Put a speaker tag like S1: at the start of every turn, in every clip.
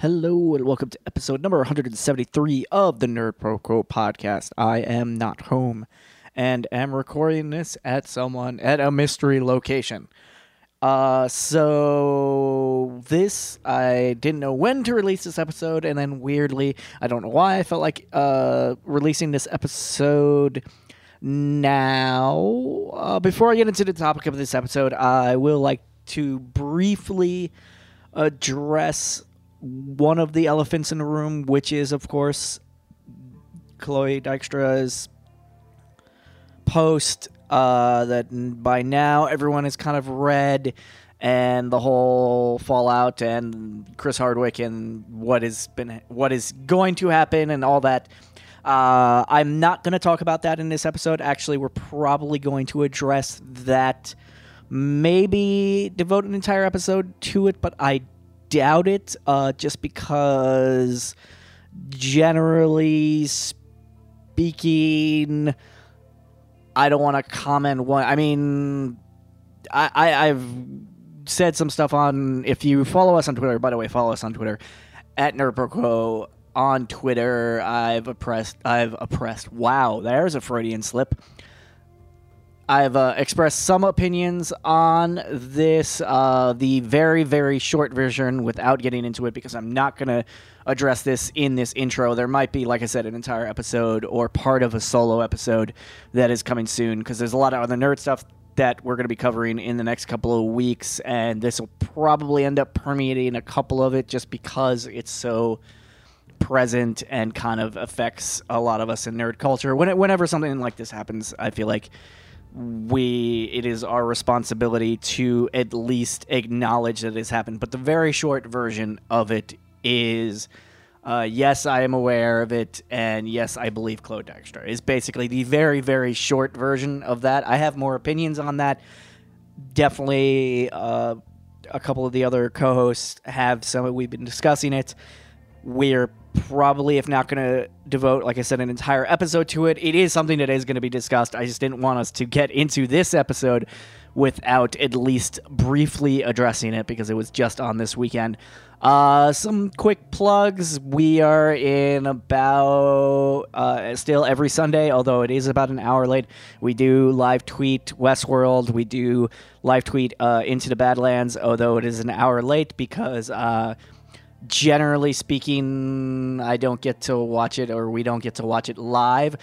S1: Hello and welcome to episode number 173 of the Nerd Pro podcast. I am not home and am recording this at someone at a mystery location. Uh, so this I didn't know when to release this episode, and then weirdly, I don't know why I felt like uh releasing this episode now. Uh, before I get into the topic of this episode, I will like to briefly address one of the elephants in the room, which is, of course, Chloe Dykstra's post uh, that by now everyone has kind of read, and the whole fallout and Chris Hardwick and what has been what is going to happen and all that. Uh, I'm not going to talk about that in this episode. Actually, we're probably going to address that. Maybe devote an entire episode to it, but I doubt it. Uh, just because, generally speaking, I don't want to comment. One, I mean, I, I I've said some stuff on. If you follow us on Twitter, by the way, follow us on Twitter at NerdProQuo on Twitter. I've oppressed. I've oppressed. Wow, there's a Freudian slip. I've uh, expressed some opinions on this, uh, the very, very short version without getting into it because I'm not going to address this in this intro. There might be, like I said, an entire episode or part of a solo episode that is coming soon because there's a lot of other nerd stuff that we're going to be covering in the next couple of weeks, and this will probably end up permeating a couple of it just because it's so present and kind of affects a lot of us in nerd culture. When it, whenever something like this happens, I feel like we it is our responsibility to at least acknowledge that it has happened. But the very short version of it is. Uh, yes, I am aware of it, and yes, I believe Chloe Dykstra is basically the very, very short version of that. I have more opinions on that. Definitely, uh, a couple of the other co-hosts have some. We've been discussing it. We're probably, if not going to devote, like I said, an entire episode to it. It is something that is going to be discussed. I just didn't want us to get into this episode without at least briefly addressing it because it was just on this weekend. Uh, some quick plugs. We are in about uh, still every Sunday, although it is about an hour late. We do live tweet Westworld. We do live tweet uh, Into the Badlands, although it is an hour late because. Uh, generally speaking, I don't get to watch it or we don't get to watch it live.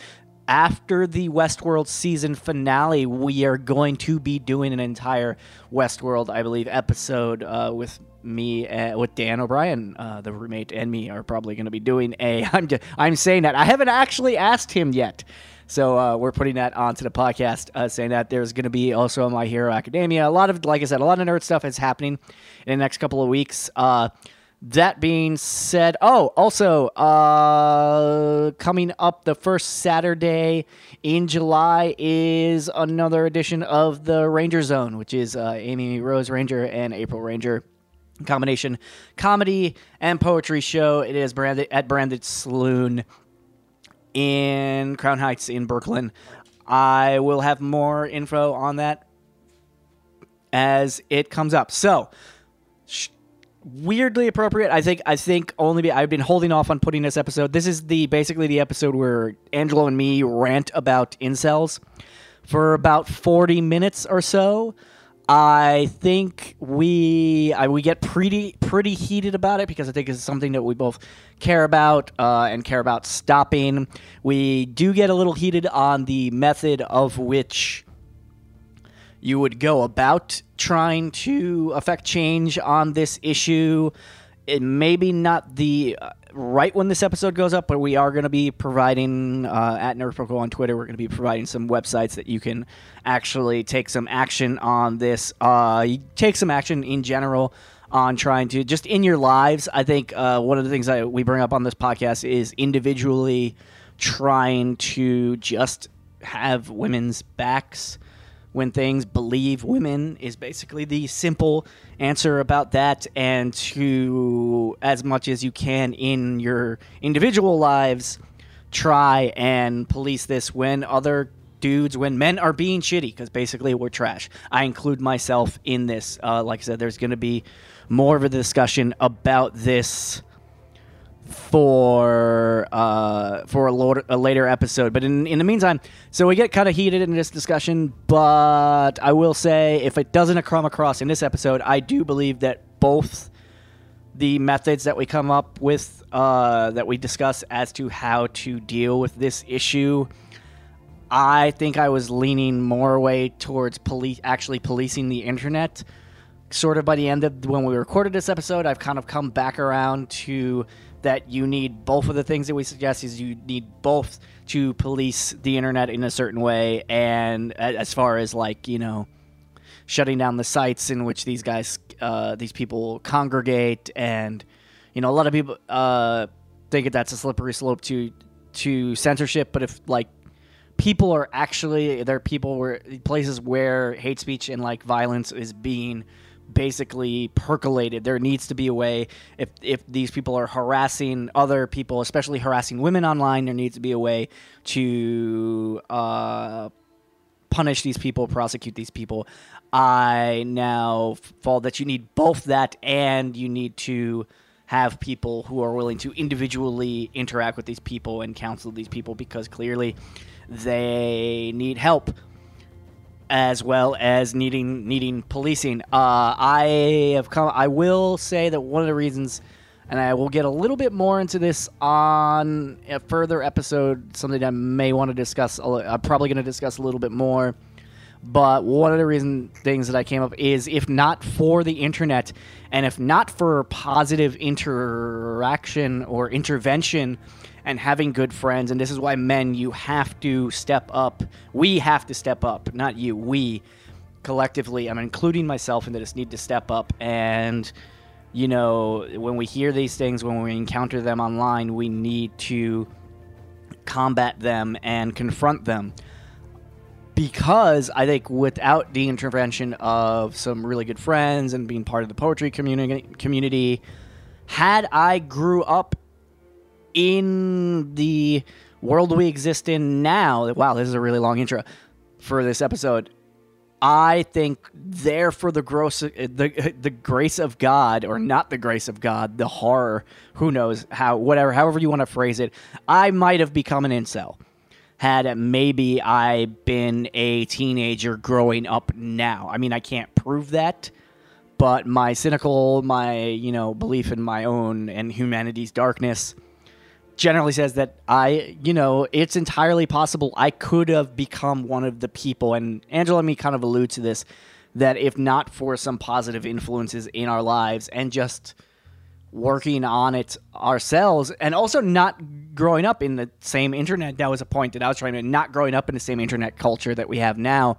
S1: After the Westworld season finale, we are going to be doing an entire Westworld, I believe, episode uh, with me, uh, with Dan O'Brien, uh, the roommate, and me are probably going to be doing a. I'm just, I'm saying that I haven't actually asked him yet. So uh, we're putting that onto the podcast, uh, saying that there's going to be also My Hero Academia. A lot of, like I said, a lot of nerd stuff is happening in the next couple of weeks. That being said, oh, also uh, coming up the first Saturday in July is another edition of the Ranger Zone, which is uh, Amy Rose Ranger and April Ranger combination comedy and poetry show. It is branded at Branded Saloon in Crown Heights in Brooklyn. I will have more info on that as it comes up. So, weirdly appropriate. I think I think only be, I've been holding off on putting this episode. This is the basically the episode where Angelo and me rant about incels for about 40 minutes or so. I think we I, we get pretty pretty heated about it because I think it's something that we both care about uh, and care about stopping. We do get a little heated on the method of which you would go about trying to affect change on this issue. It maybe not the uh, right when this episode goes up, but we are going to be providing uh, at NerdProQuo on Twitter. We're going to be providing some websites that you can actually take some action on this. Uh, take some action in general on trying to just in your lives. I think uh, one of the things that we bring up on this podcast is individually trying to just have women's backs when things believe women is basically the simple answer about that and to as much as you can in your individual lives try and police this when other dudes when men are being shitty because basically we're trash. I include myself in this. Uh, like i said there's going to be more of a discussion about this for uh, for a, a later episode. But in in the meantime, so we get kind of heated in this discussion. But I will say, if it doesn't come across in this episode, I do believe that both the methods that we come up with uh, that we discuss as to how to deal with this issue. I think I was leaning more way towards police actually policing the internet. Sort of by the end of when we recorded this episode, I've kind of come back around to that you need both of the things that we suggest is you need both to police the internet in a certain way and as far as like you know shutting down the sites in which these guys uh, these people congregate. And you know a lot of people uh, think that that's a slippery slope to to censorship. But if like people are actually there are people where places where hate speech and like violence is being basically percolated. There needs to be a way if if these people are harassing other people, especially harassing women online, there needs to be a way to uh, punish these people, prosecute these people. I now fall that you need both that and you need to have people who are willing to individually interact with these people and counsel these people because clearly they need help as well as needing needing policing. Uh, I have come. I will say that one of the reasons, and I will get a little bit more into this on a further episode, something I may want to discuss. I'm probably going to discuss a little bit more. But one of the reason things that I came up is if not for the internet, and if not for positive interaction or intervention and having good friends. And this is why men, you have to step up. We have to step up, not you. We collectively, I'm including myself in this, need to step up. And, you know, when we hear these things, when we encounter them online, we need to combat them and confront them. Because I think without the intervention of some really good friends and being part of the poetry community, community had I grew up in the world we exist in now, wow, this is a really long intro for this episode. I think there for the gross uh, the uh, the grace of God or not the grace of God, the horror, who knows how whatever however you want to phrase it, I might have become an incel had maybe I been a teenager growing up now. I mean, I can't prove that, but my cynical, my, you know, belief in my own and humanity's darkness generally says that I, you know, it's entirely possible I could have become one of the people, and Angelo and me kind of allude to this, that if not for some positive influences in our lives and just working on it ourselves, and also not growing up in the same internet, that was a point that I was trying to, not growing up in the same internet culture that we have now.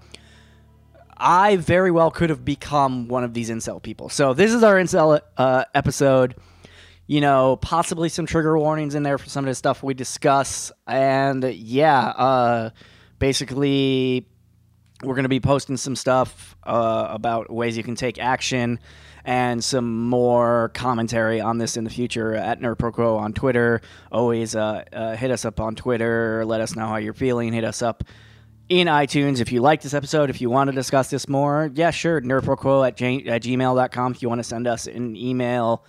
S1: I very well could have become one of these incel people. So this is our incel uh, episode you know, possibly some trigger warnings in there for some of the stuff we discuss. And yeah, uh, basically, we're going to be posting some stuff uh, about ways you can take action and some more commentary on this in the future at NerdProQuo on Twitter. Always uh, uh, hit us up on Twitter. Let us know how you're feeling. Hit us up in iTunes if you like this episode. If you want to discuss this more, yeah, sure. NerdProQuo at, j- at gmail.com if you want to send us an email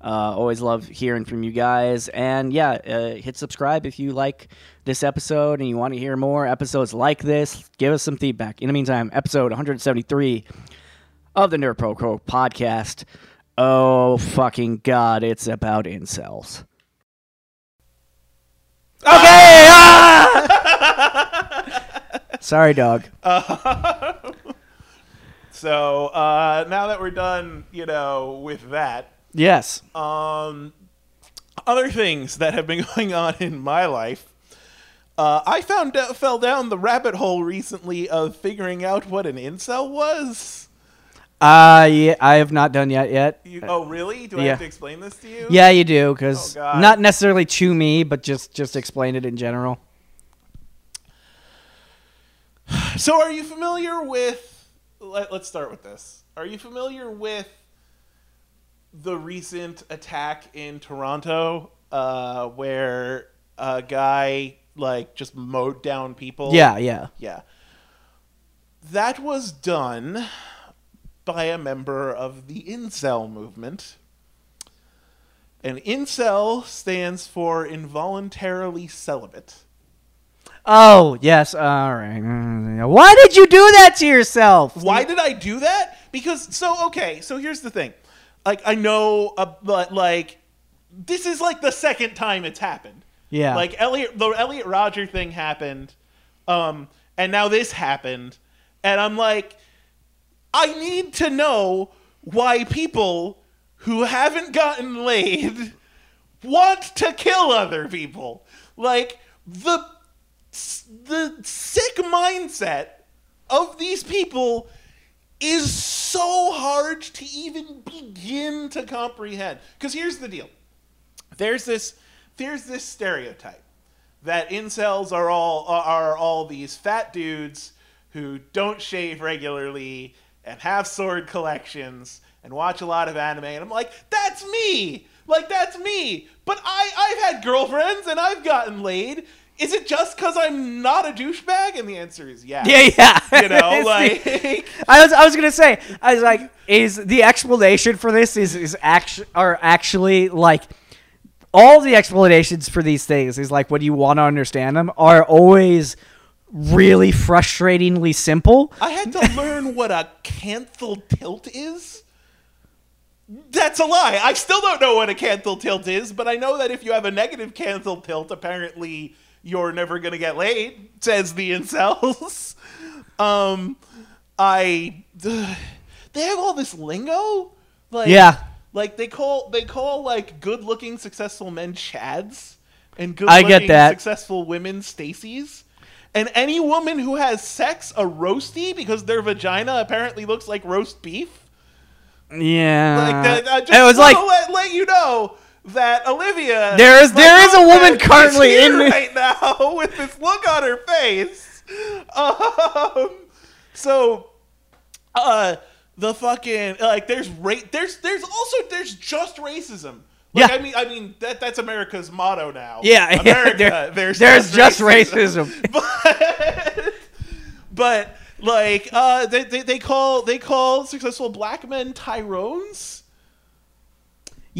S1: uh, always love hearing from you guys. And yeah, uh, hit subscribe if you like this episode and you want to hear more episodes like this. Give us some feedback. In the meantime, episode 173 of the Nerd Pro Pro podcast. Oh, fucking God, it's about incels. Okay! Ah! Sorry, dog.
S2: Uh, so uh, now that we're done, you know, with that,
S1: Yes.
S2: um, other things that have been going on in my life. Uh, I found out, fell down the rabbit hole recently of figuring out what an incel was.
S1: Uh, yeah, I have not done yet yet.
S2: You, oh, really? Do I
S1: yeah.
S2: have to explain this to you?
S1: Yeah, you do, because
S2: Oh,
S1: not necessarily to me, but just just explain it in general.
S2: So, are you familiar with? Let, let's start with this. Are you familiar with the recent attack in Toronto, uh, where a guy like just mowed down people?
S1: Yeah, yeah.
S2: yeah. That was done by a member of the incel movement. And incel stands for involuntarily celibate.
S1: Oh yes, all right. Why did you do that to yourself?
S2: Why did I do that? Because so okay, so here's the thing. Like I know uh, but like this is like the second time it's happened.
S1: Yeah.
S2: Like Elliot the Elliot Rodger thing happened. Um and now this happened. And I'm like I need to know why people who haven't gotten laid want to kill other people. Like the the sick mindset of these people is so hard to even begin to comprehend. Because here's the deal: there's this there's this stereotype that incels are all are all these fat dudes who don't shave regularly and have sword collections and watch a lot of anime. And I'm like, that's me. Like that's me. But I I've had girlfriends and I've gotten laid. Is it just because I'm not a douchebag? And the answer is yes.
S1: Yeah, yeah.
S2: You know,
S1: It's the-
S2: like
S1: I was I was gonna say I was like, is the explanation for this is is actually are actually like all the explanations for these things is like when you want to understand them are always really frustratingly simple.
S2: I had to learn what a canthal tilt is. That's a lie. I still don't know what a canthal tilt is, but I know that if you have a negative canthal tilt, apparently you're never gonna get laid, says the incels. um, I they have all this lingo, like
S1: Yeah.
S2: like they call they call like good-looking successful men Chads, and
S1: I
S2: good-looking
S1: get that.
S2: successful women Stacy's. And any woman who has sex a roasty because their vagina apparently looks like roast beef.
S1: Yeah,
S2: Like that, I just
S1: it was like
S2: let, let you know that Olivia.
S1: There is there is a woman currently in
S2: right now with this look on her face. Um, so, uh, the fucking like there's ra- there's there's also there's just racism. Like,
S1: Yeah.
S2: I mean, I mean that that's America's motto now.
S1: Yeah, yeah,
S2: America.
S1: there-
S2: there's
S1: there's just racism.
S2: but, but like uh, they, they they call they call successful black men Tyrones.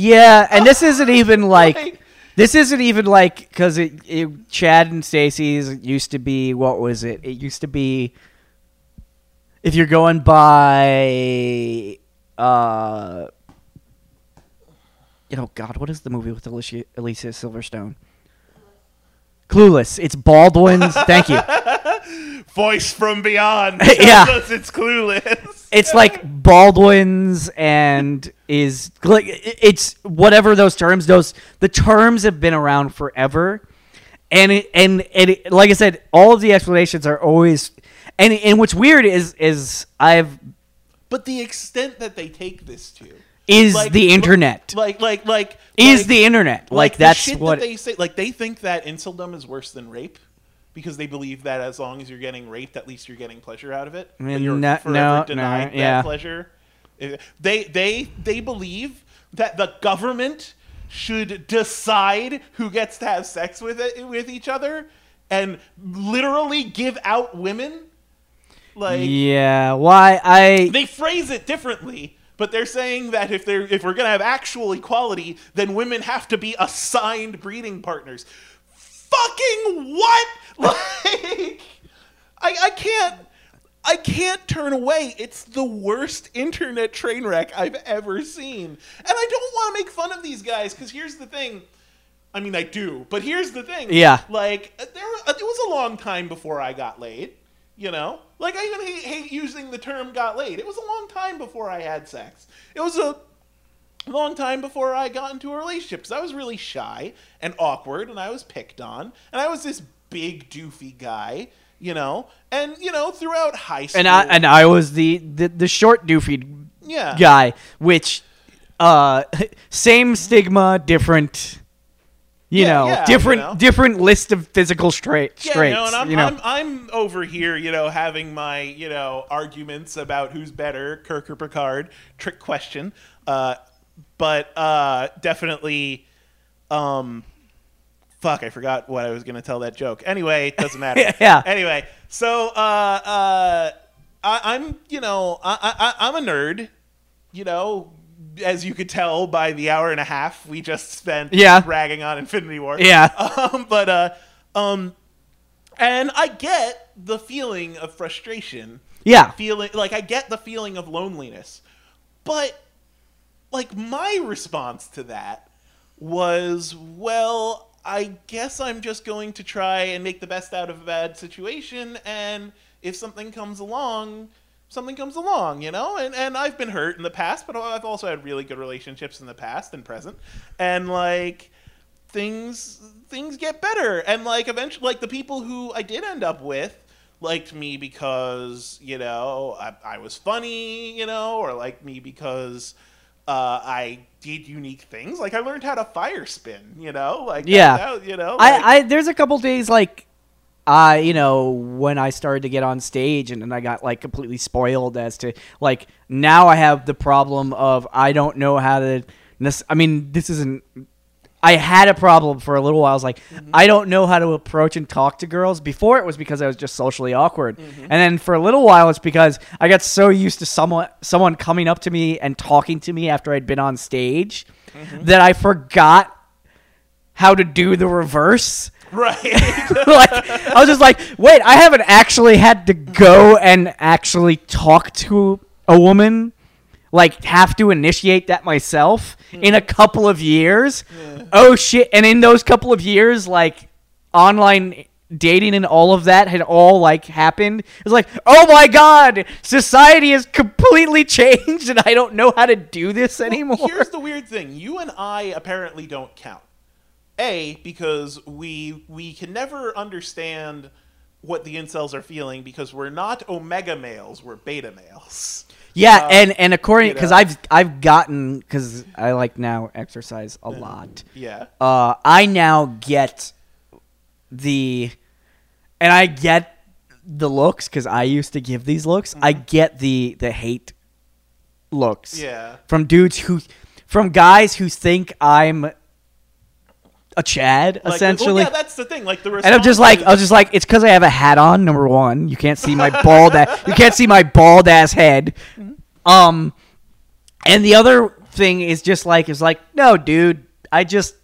S1: Yeah, and this isn't even like
S2: Like-
S1: this isn't even like because it, it Chad and Stacy's used to be what was it? It used to be if you're going by uh you know god, what is the movie with Alicia, Alicia Silverstone? Clueless. It's Baldwin's. Thank you.
S2: Voice from beyond.
S1: Yeah.
S2: it's clueless.
S1: It's like Baldwin's and is like it's whatever those terms. Those the terms have been around forever, and it, and and it, like I said, all of the explanations are always. And and what's weird is is I've
S2: But the extent that they take this to
S1: is
S2: Like-
S1: the internet
S2: like like like
S1: is
S2: like-
S1: the internet like, that's
S2: shit
S1: what
S2: that they say. Like they think that inceldom is worse than rape because they believe that as long as you're getting raped, at least you're getting pleasure out of it.
S1: I mean,
S2: you're
S1: no-
S2: forever
S1: no,
S2: denied
S1: no,
S2: that
S1: yeah.
S2: pleasure. They they they believe that the government should decide who gets to have sex with it with each other and literally give out women. Like
S1: yeah why I
S2: they phrase it differently but they're saying that if they're if we're going to have actual equality then women have to be assigned breeding partners fucking what like i i can't I can't turn away. It's the worst internet train wreck I've ever seen. And I don't want to make fun of these guys because here's the thing. I mean, I do, but here's the thing.
S1: Yeah.
S2: Like, there, uh, it was a long time before I got laid. You know, like I even hate, hate using the term "got laid." It was a long time before I had sex. It was a long time before I got into a relationship because I was really shy and awkward, and I was picked on, and I was this big doofy guy. You know, and you know, throughout high school,
S1: and I and I was the the, the short doofy
S2: yeah,
S1: guy, which uh same stigma, different you
S2: Yeah,
S1: know,
S2: yeah,
S1: different
S2: you know.
S1: different list of physical straight
S2: Yeah,
S1: straits.
S2: you know, and I'm,
S1: you know.
S2: I'm I'm over here, you know, having my you know arguments about who's better, Kirk or Picard. Trick question, uh, but uh, definitely, um, fuck, I forgot what I was gonna tell that joke. Anyway, it doesn't matter.
S1: Yeah.
S2: Anyway, so uh, uh, I, I'm you know I, I I'm a nerd, you know, as you could tell by the hour and a half we just spent
S1: Yeah.
S2: ragging on Infinity War.
S1: Yeah.
S2: Um, but uh, um, and I get the feeling of frustration.
S1: Yeah.
S2: Feeling like I get the feeling of loneliness, but like my response to that was, well, I guess I'm just going to try and make the best out of a bad situation, and if something comes along, something comes along, you know. And and I've been hurt in the past, but I've also had really good relationships in the past and present, and like things things get better, and like eventually, like the people who I did end up with liked me because you know I, I was funny, you know, or liked me because uh, I did unique things. Like I learned how to fire spin, you know, like
S1: Yeah.
S2: that- you know, like-
S1: I, I there's a couple days like I you know when I started to get on stage and then I got like completely spoiled as to like now I have the problem of I don't know how to I mean this isn't I had a problem for a little while. I was like, mm-hmm. I don't know how to approach and talk to girls. Before it was because I was just socially awkward, mm-hmm. and then for a little while it's because I got so used to someone someone coming up to me and talking to me after I'd been on stage mm-hmm. that I forgot how to do the reverse.
S2: right.
S1: like I was just like, wait, I haven't actually had to go and actually talk to a woman, like have to initiate that myself hmm. in a couple of years. Oh shit! And in those couple of years, like online dating and all of that had all like happened. It's like, oh my god, society has completely changed, and I don't know how to do this anymore.
S2: Here's the weird thing: you and I apparently don't count. A because we we can never understand what the incels are feeling because we're not omega males, we're beta males.
S1: Yeah,
S2: Um,
S1: and and according
S2: you
S1: because
S2: know.
S1: I've I've gotten because I like now exercise a lot.
S2: Yeah.
S1: Uh, I now get the, and I get the looks because I used to give these looks. I get the the hate looks.
S2: Mm-hmm. Yeah.
S1: From dudes who, from guys who think I'm a Chad
S2: Like,
S1: essentially.
S2: Well, yeah, that's the thing. Like the
S1: And I'm just like, I was just like, it's because I have a hat on. Number one, you can't see my bald, ass, you can't see my bald ass head. Um, and the other thing is just like, is like, no, dude, I just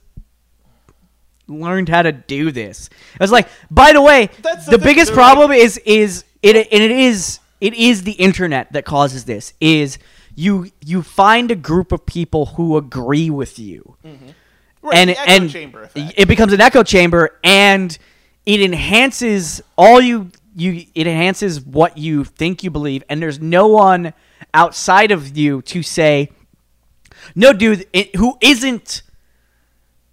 S1: learned how to do this. I was like, by the way,
S2: That's the
S1: biggest problem is is it, and it is it is the internet that causes this. Is you you find a group of people who agree with you
S2: right,
S1: and and
S2: chamber
S1: it becomes an echo chamber and it enhances all you you it enhances what you think you believe and there's no one outside of you to say no dude it, who isn't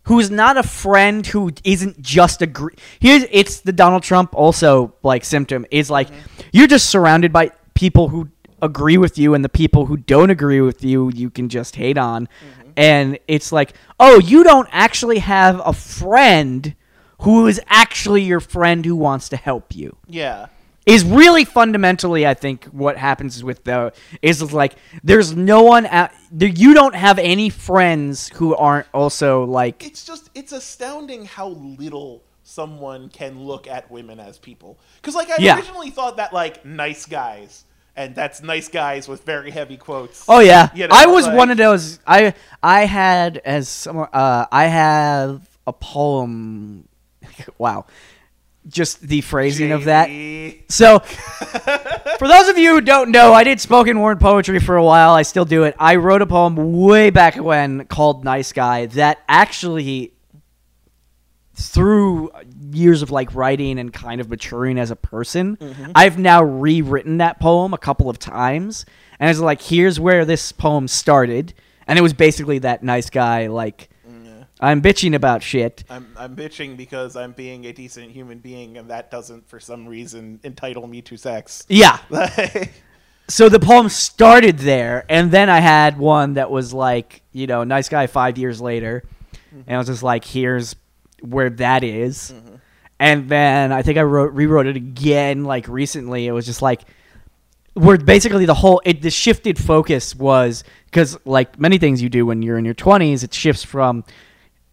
S1: who is not a friend who isn't just agree here's it's the donald trump also like symptom is like mm-hmm. you're just surrounded by people who agree with you and the people who don't agree with you you can just hate on. Mm-hmm. And it's like oh you don't actually have a friend who is actually your friend who wants to help you.
S2: Yeah.
S1: Is really fundamentally i think what happens with the is like there's no one at, there, you don't have any friends who aren't also like
S2: It's just it's astounding how little someone can look at women as people. Because like I
S1: Yeah.
S2: originally thought that like nice guys, and that's nice guys with very heavy quotes.
S1: Oh yeah,
S2: You know,
S1: I was
S2: like-
S1: one of those. I I had as someone. Uh, I have a poem. wow, just the phrasing of that. So, for those of you who don't know, I did spoken word poetry for a while. I still do it. I wrote a poem way back when called "Nice Guy" that actually, through years of like writing and kind of maturing as a person, mm-hmm. I've now rewritten that poem a couple of times, and it's like, here's where this poem started, and it was basically that nice guy like. I'm bitching about shit.
S2: I'm I'm bitching because I'm being a decent human being, and that doesn't, for some reason, entitle me to sex.
S1: Yeah. So the poem started there, and then I had one that was like, you know, nice guy five years later, mm-hmm. and I was just like, here's where that is. Mm-hmm. and then I think I wrote rewrote it again like recently. It was just like where basically the whole it the shifted focus was because like many things you do when you're in your twenties, it shifts from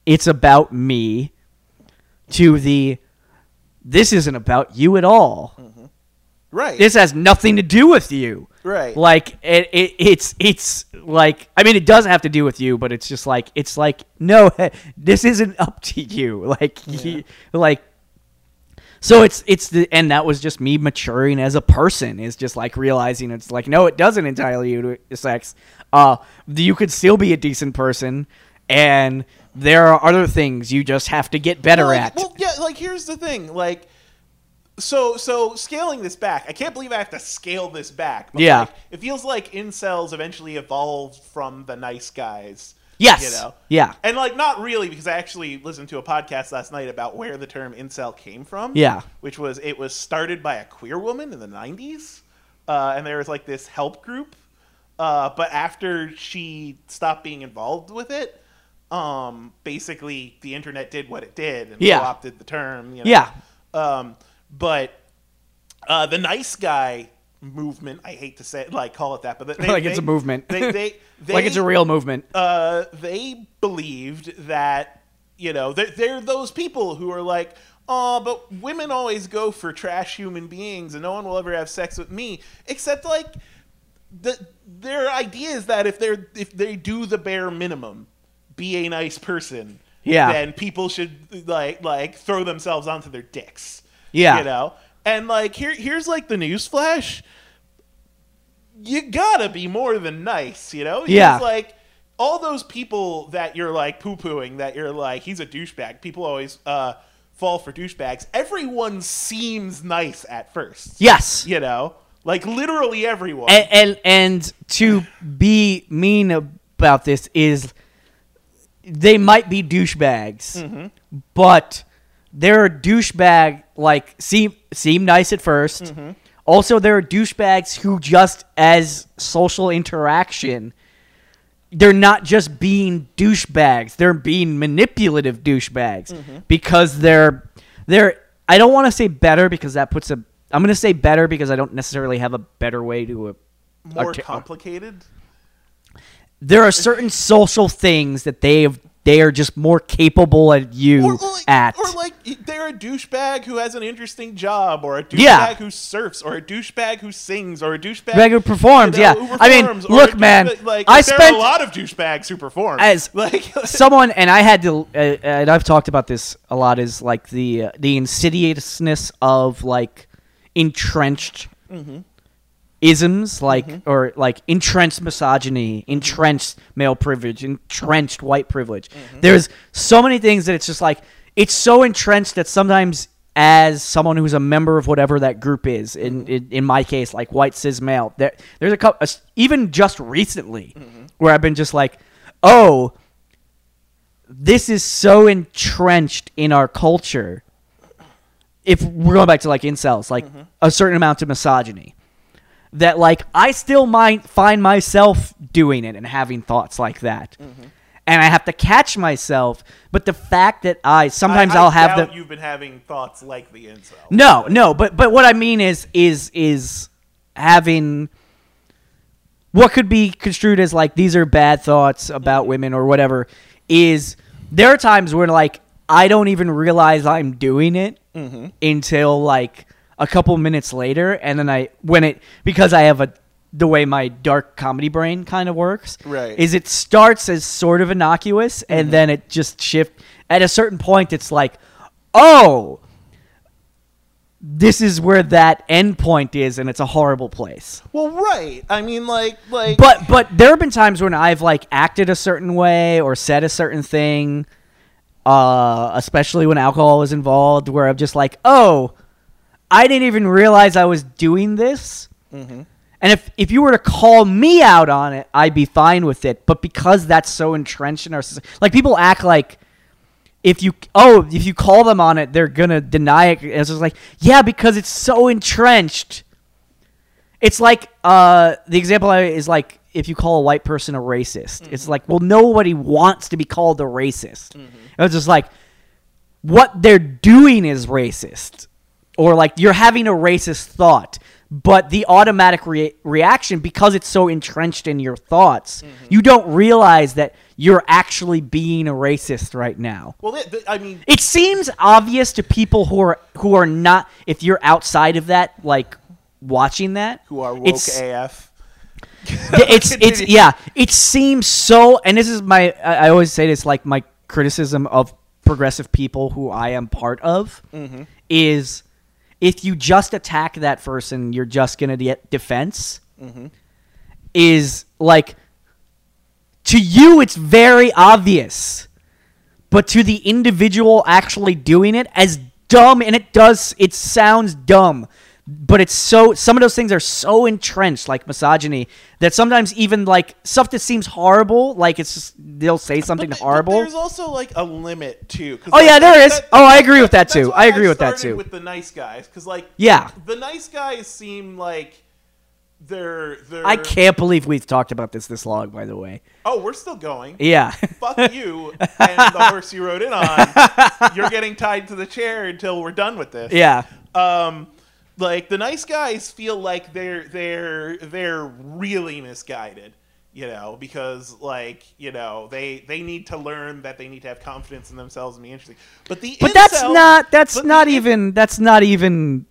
S1: it's about me to the this isn't about you at all
S2: Right.
S1: This has nothing to do with you.
S2: Right.
S1: Like it, it it's it's like I mean it does have to do with you, but it's just like it's like no, this isn't up to you. Like he, like so it's it's the and that was just me maturing as a person is just like realizing it's like no, it doesn't entitle you to sex. Uh, you could still be a decent person, and there are other things you just have to get better
S2: well, like,
S1: at.
S2: Well, yeah, like here's the thing, like so so scaling this back, I can't believe I have to scale this back.
S1: Yeah.
S2: like, it feels like incels eventually evolved from the nice guys.
S1: Yes.
S2: You know?
S1: Yeah.
S2: And like not really because I actually listened to a podcast last night about where the term incel came from.
S1: Yeah.
S2: Which was it was started by a queer woman in the nineties. Uh, and there was like this help group. Uh, but after she stopped being involved with it, um, basically the internet did what it did and
S1: Yeah.
S2: co-opted the term. You know?
S1: Yeah.
S2: Um, but uh, the nice guy movement, I hate to say it, like call it that, but they,
S1: Like it's a movement.
S2: They, they, they,
S1: like it's a real movement.
S2: uh, they believed that you know they're, they're those people who are like oh but women always go for trash human beings and no one will ever have sex with me except like the, their idea is that if they're if they do the bare minimum be a nice person
S1: Yeah.
S2: then people should like like throw themselves onto their dicks
S1: Yeah.
S2: you know and like here here's like the news flash you gotta be more than nice, you know?
S1: Yeah.
S2: He's like all those people that you're like poo pooing, that you're like, he's a douchebag. People always uh, fall for douchebags. Everyone seems nice at first.
S1: Yes.
S2: You know? Like literally everyone.
S1: and, and and to be mean about this is they might be douchebags, but they're a douchebag like seem seem nice at 1st Also, there are douchebags who just as social interaction, they're not just being douchebags; they're being manipulative douchebags because they're they're. I don't want to say better because that puts a. I'm going to say better because I don't necessarily have a better way to. Uh,
S2: More
S1: arti-
S2: complicated.
S1: There are certain social things that they have. They are just more capable at you
S2: Or, like,
S1: at.
S2: or like they're a douchebag who has an interesting job, or a douchebag
S1: Yeah.
S2: who surfs, or a douchebag who sings, or a douchebag
S1: Douchebag who performs,
S2: you know,
S1: yeah.
S2: who
S1: I mean, look, man,
S2: Like,
S1: I
S2: there
S1: spent-
S2: are a lot of douchebags who perform.
S1: As
S2: like
S1: someone and I had to, uh, and I've talked about this a lot. Is like the uh, the insidiousness of like entrenched
S2: Mm-hmm.
S1: Isms, like or like entrenched misogyny, entrenched male privilege, entrenched white privilege.
S2: Mm-hmm.
S1: There's so many things that it's just like it's so entrenched that sometimes. As someone who's a member of whatever that group is, in
S2: Mm-hmm.
S1: in, in my case, like white cis male, there, there's a couple, even just recently,
S2: Mm-hmm.
S1: where I've been just like, oh, this is so entrenched in our culture. If we're going back to like incels, like a certain amount of misogyny, that like I still might find myself doing it and having thoughts like that, mm-hmm. and I have to catch myself. But the fact that I sometimes
S2: I,
S1: will
S2: I
S1: have
S2: doubt
S1: the
S2: you've been having thoughts like the incel.
S1: no, no, but but what I mean is is is having what could be construed as like these are bad thoughts about mm-hmm. women or whatever is there are times where like I don't even realize I'm doing it mm-hmm. until like a couple minutes later and then I when it because I have a the way my dark comedy brain kind of works
S2: Right.
S1: is it starts as sort of innocuous and then it just shift at a certain point it's like oh this is where that end point is and it's a horrible place
S2: Well, right. I mean, like, like,
S1: but but there have been times when i've like acted a certain way or said a certain thing uh especially when alcohol is involved where i'm just like oh i didn't even realize i was doing this.
S2: Mm-hmm.
S1: and if if you were to call me out on it i'd be fine with it. But because that's so entrenched in our society like people act like if you oh if you call them on it they're gonna deny it. It's just like yeah because it's so entrenched. It's like uh the example I, is like if you call a white person a racist it's like well nobody wants to be called a racist. It's just like what they're doing is racist or like you're having a racist thought but the automatic rea- reaction because it's so entrenched in your thoughts you don't realize that you're actually being a racist right now
S2: well, th- th- I mean,
S1: it seems obvious to people who are who are not if you're outside of that like watching that.
S2: Who are woke
S1: It's-
S2: AF?
S1: it's it's yeah it seems so and this is my i I always say this like my criticism of progressive people who i am part of
S2: Mm-hmm.
S1: is if you just attack that person you're just gonna get defense
S2: Mm-hmm.
S1: is like to you it's very obvious but to the individual actually doing it as dumb and it does it sounds dumb but it's so some of those things are so entrenched like misogyny that sometimes even like stuff that seems horrible like it's just they'll say something
S2: But th- but
S1: horrible
S2: there's also like a limit too.
S1: Oh, yeah, there is.
S2: that-
S1: Oh, I agree with that, too. I agree with that, too.
S2: With the nice guys, because like
S1: yeah
S2: the nice guys seem like they're they're.
S1: i can't believe we've talked about this this long by the way
S2: Oh, we're still going.
S1: yeah
S2: Fuck you and the horse you rode in on. You're getting tied to the chair until we're done with this.
S1: yeah
S2: Um, like the nice guys feel like they're they're they're really misguided. You know, because like you know they they need to learn that they need to have confidence in themselves and be interesting. But the
S1: But that's not that's
S2: but
S1: not
S2: the in-
S1: even that's not even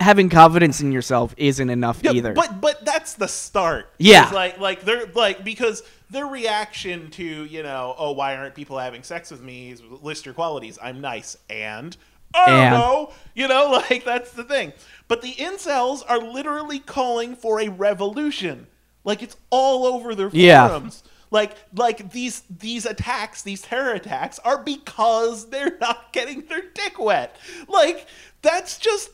S1: having confidence in yourself isn't enough
S2: Yeah,
S1: either.
S2: But but that's the start.
S1: Yeah.
S2: It's like like they're like because their reaction to you know oh why aren't people having sex with me is list your qualities I'm nice and oh
S1: And-
S2: no you know like that's the thing. But the incels are literally calling for a revolution. Like it's all over their
S1: Yeah.
S2: forums. Like like these these attacks, these terror attacks are because they're not getting their dick wet. Like that's just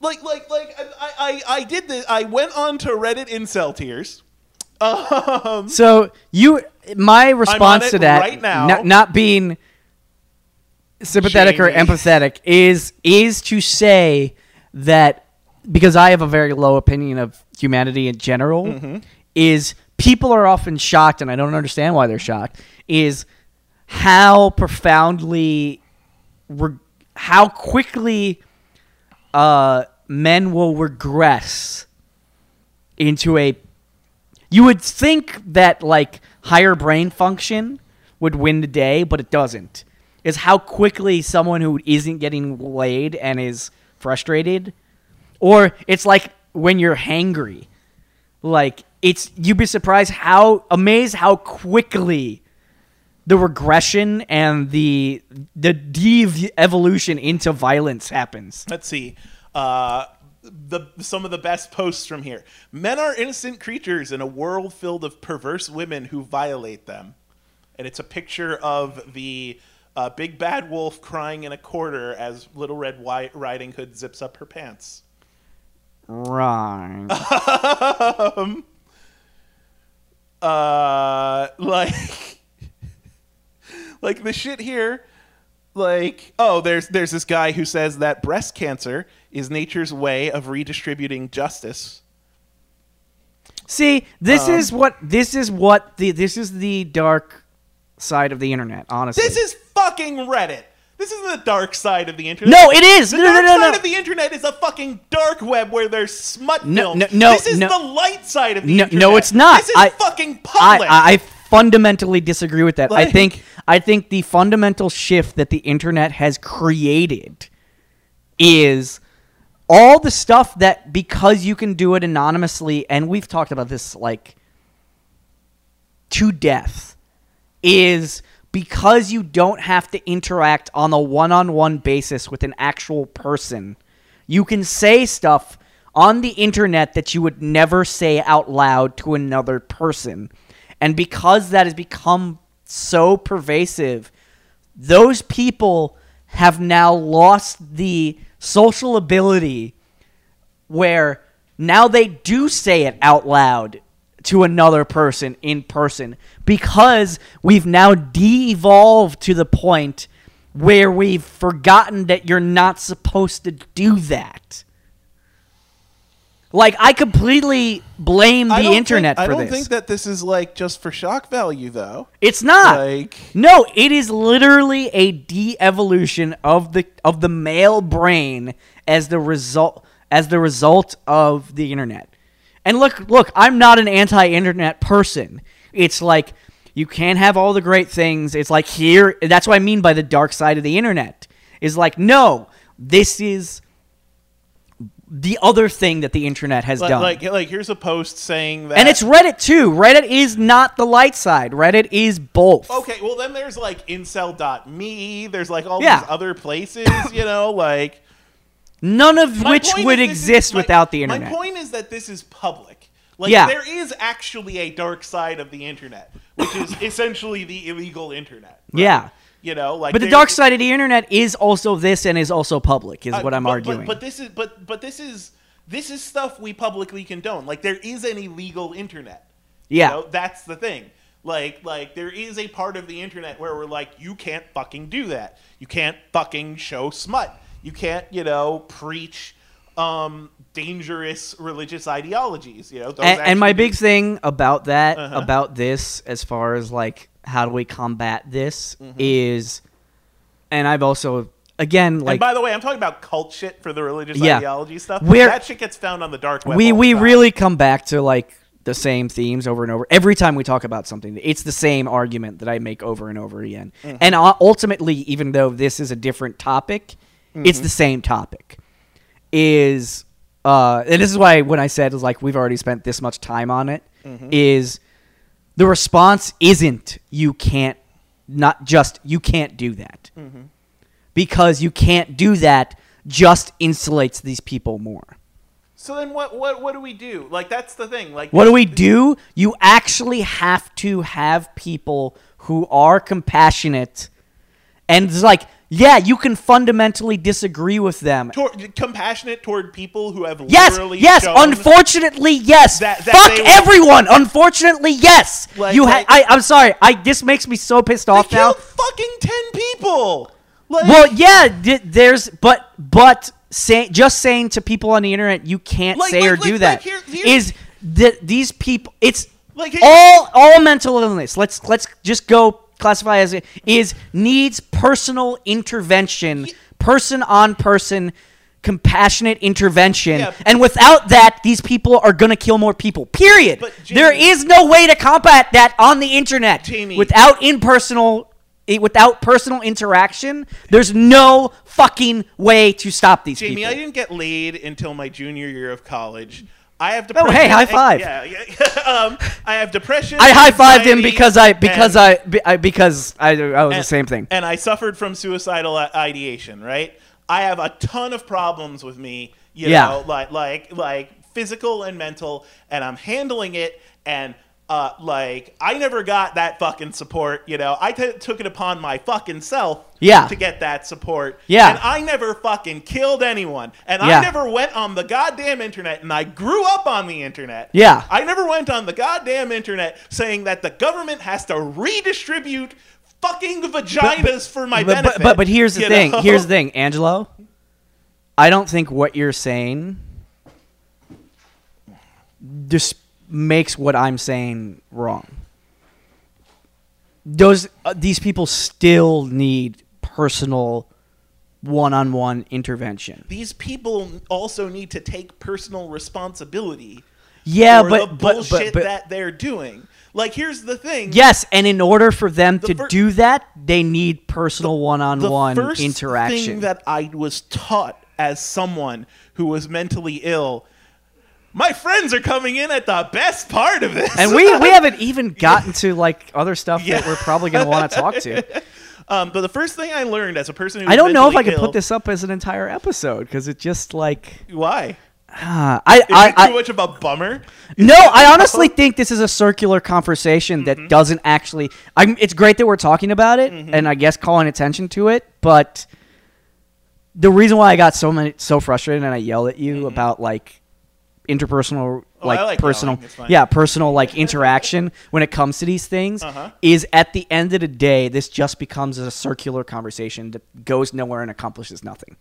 S2: like like like I I, I did this. I went on to Reddit incel tears. Um,
S1: so you my response to that
S2: right now.
S1: not, not being sympathetic or empathetic is is to say that because I have a very low opinion of humanity in general
S2: Mm-hmm.
S1: is people are often shocked and I don't understand why they're shocked is how profoundly re- how quickly uh, men will regress into a you would think that like higher brain function would win the day but it doesn't is how quickly someone who isn't getting laid and is frustrated or it's like when you're hangry like it's you'd be surprised how amazed how quickly the regression and the the de-evolution into violence happens
S2: let's see. Uh, the some of the best posts from here. Men are innocent creatures in a world filled of perverse women who violate them, and it's a picture of the uh, big bad wolf crying in a corner as Little Red Wi- Riding Hood zips up her pants.
S1: right
S2: um, uh, like, like the shit here. Like, oh, there's there's this guy who says that breast cancer is nature's way of redistributing justice.
S1: See, this
S2: Um,
S1: is what this is what the this is the dark side of the internet. Honestly,
S2: This is fucking Reddit. This isn't the dark side of the internet.
S1: no, it is
S2: The
S1: no, no,
S2: dark
S1: no, no.
S2: side of the internet is a fucking dark web where there's smut
S1: No, no, no,
S2: this is
S1: no.
S2: the light side of the
S1: No-
S2: internet.
S1: no, it's not.
S2: This is
S1: I-
S2: fucking public.
S1: I I fundamentally disagree with that. I think I think the fundamental shift that the internet has created is all the stuff that because you can do it anonymously, and we've talked about this like to death, is because you don't have to interact on a one-on-one basis with an actual person. You can say stuff on the internet that you would never say out loud to another person. And because that has become so pervasive, those people have now lost the social ability where now they do say it out loud to another person in person because we've now de-evolved to the point where we've forgotten that you're not supposed to do that. Like I completely blame the internet
S2: think,
S1: for this.
S2: I don't
S1: this.
S2: think that this is like just for shock value though.
S1: it's not.
S2: Like
S1: No, it is literally a de-evolution of the of the male brain as the result as the result of the internet. And look, look, I'm not an anti-internet person. It's like you can't have all the great things. It's like here that's what I mean by the dark side of the internet. Is like no, this is the other thing that the internet has
S2: Like,
S1: done.
S2: like, like, here's a post saying that.
S1: and it's Reddit too. Reddit is not the light side. Reddit is both.
S2: okay. Well, then there's like incel.me. There's like all
S1: Yeah.
S2: these other places. You know, like
S1: None of
S2: My
S1: which would
S2: is this is-
S1: exist
S2: my-
S1: without the internet.
S2: My point is that this is public. Like
S1: Yeah.
S2: there is actually a dark side of the internet, which is essentially the illegal internet. right?
S1: Yeah.
S2: You know, like
S1: But the dark side of the internet is also this and is also public, is
S2: I-
S1: what I'm
S2: but-
S1: arguing.
S2: But, but this is but but this is this is stuff we publicly condone. Like there is an illegal internet.
S1: yeah.
S2: You know, that's the thing. Like like there is a part of the internet where we're like, you can't fucking do that. You can't fucking show smut. You can't, you know, preach um dangerous religious ideologies. You know, those
S1: and, and my big thing about that,
S2: Uh-huh.
S1: about this, as far as like how do we combat this,
S2: Mm-hmm.
S1: is, and I've also again like
S2: and by the way, I'm talking about cult shit for the religious
S1: Yeah.
S2: ideology stuff.
S1: We're-
S2: that shit gets found on the dark web.
S1: we we really come back to like the same themes over and over every time we talk about something it's the same argument that i make over and over again
S2: Mm-hmm.
S1: and uh, ultimately even though this is a different topic it's
S2: Mm-hmm.
S1: the same topic is uh and this is why when i said is like we've already spent this much time on it, is
S2: Mm-hmm.
S1: the response isn't you can't not just you can't do that
S2: Mm-hmm.
S1: because you can't do that just insulates these people more
S2: So then what what what do we do? Like that's the thing. Like
S1: What do we do? You actually have to have people who are compassionate and it's like, yeah, you can fundamentally disagree with them.
S2: toward, compassionate toward people who have
S1: Yes,
S2: literally
S1: yes, unfortunately, yes.
S2: That- that
S1: Fuck everyone. Unfortunately, yes.
S2: Like-
S1: you ha-
S2: like-
S1: I I'm sorry. I this makes me so pissed off now.
S2: fucking ten people. Like,
S1: Well, yeah, there's but but say just saying to people on the internet you can't say or do that
S2: here- here-
S1: is that these people it's
S2: Like,
S1: all all mental illness. Let's let's just go classify as it is needs personal intervention, person on person compassionate intervention
S2: Yeah.
S1: and without that these people are going to kill more people period
S2: But, Jaime-
S1: is no way to combat that on the internet
S2: Jaime-
S1: without impersonal i- without personal interaction there's no fucking way to stop these
S2: people.
S1: Jaime, people
S2: I didn't get laid until my junior year of college. I have depression.
S1: Oh, hey, high five.
S2: Yeah, yeah. um, I have depression.
S1: I high fived him because I because
S2: and-
S1: I, be- I because I, I was the same thing.
S2: And I suffered from suicidal ideation, right? I have a ton of problems with me, you
S1: Yeah.
S2: know, like like like physical and mental, and I'm handling it and uh, like I never got that fucking support, you know. I t- took it upon my fucking self
S1: Yeah.
S2: to get that support.
S1: Yeah.
S2: And I never fucking killed anyone. And
S1: Yeah.
S2: I never went on the goddamn internet and I grew up on the internet.
S1: Yeah.
S2: I never went on the goddamn internet saying that the government has to redistribute fucking vaginas for my
S1: but,
S2: benefit.
S1: but, but but here's the thing.
S2: know?
S1: Here's the thing, Angelo. I don't think what you're saying just makes what I'm saying wrong. Those uh, these people still need personal one-on-one intervention.
S2: These people also need to take personal responsibility
S1: Yeah,
S2: for
S1: but
S2: the
S1: but, but,
S2: bullshit
S1: but
S2: that they're doing. Like, here's the thing.
S1: yes, and in order for them
S2: The
S1: to
S2: fir-
S1: do that, they need personal
S2: the
S1: one-on-one
S2: first
S1: interaction.
S2: thing that I was taught as someone who was mentally ill. My friends are coming in at the best part of this.
S1: and we we haven't even gotten to like other stuff that we're probably going to want to talk to.
S2: um, but the first thing I learned as a person who
S1: I don't know if I could put this up as an entire episode because it just like
S2: Why?
S1: uh, I
S2: Is
S1: I,
S2: it too much of a bummer?
S1: no I honestly think this is a circular conversation
S2: Mm-hmm.
S1: that doesn't actually. I'm. It's great that we're talking about it
S2: Mm-hmm.
S1: and I guess calling attention to it, but the reason why I got so many so frustrated and I yelled at you about like interpersonal.
S2: Oh,
S1: like,
S2: I like
S1: personal. Yeah personal like interaction when it comes to these things
S2: Uh-huh.
S1: is at the end of the day this just becomes a circular conversation that goes nowhere and accomplishes nothing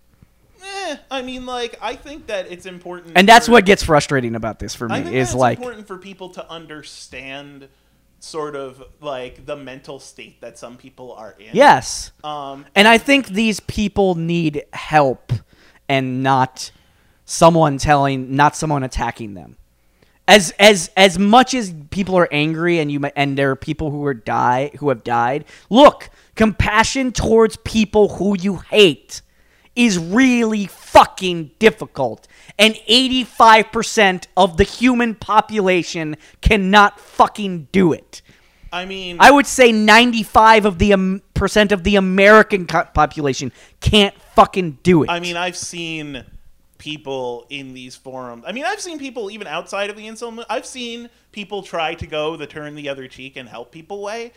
S2: Eh, I mean, like, I think that it's important.
S1: and that's
S2: for-
S1: what gets frustrating about this for me is like
S2: important for people to understand, sort of like the mental state that some people are in.
S1: yes
S2: Um.
S1: and i think these people need help and not someone telling not someone attacking them as as as much as people are angry and you and there are people who are die who have died look compassion towards people who you hate is really fucking difficult. And 85% of the human population cannot fucking do it.
S2: I mean,
S1: I would say 95 of the um, percent of the American population can't fucking do it.
S2: I mean, I've seen people in these forums. I mean, I've seen people even outside of the incel. I've seen people try to go the turn the other cheek and help people way.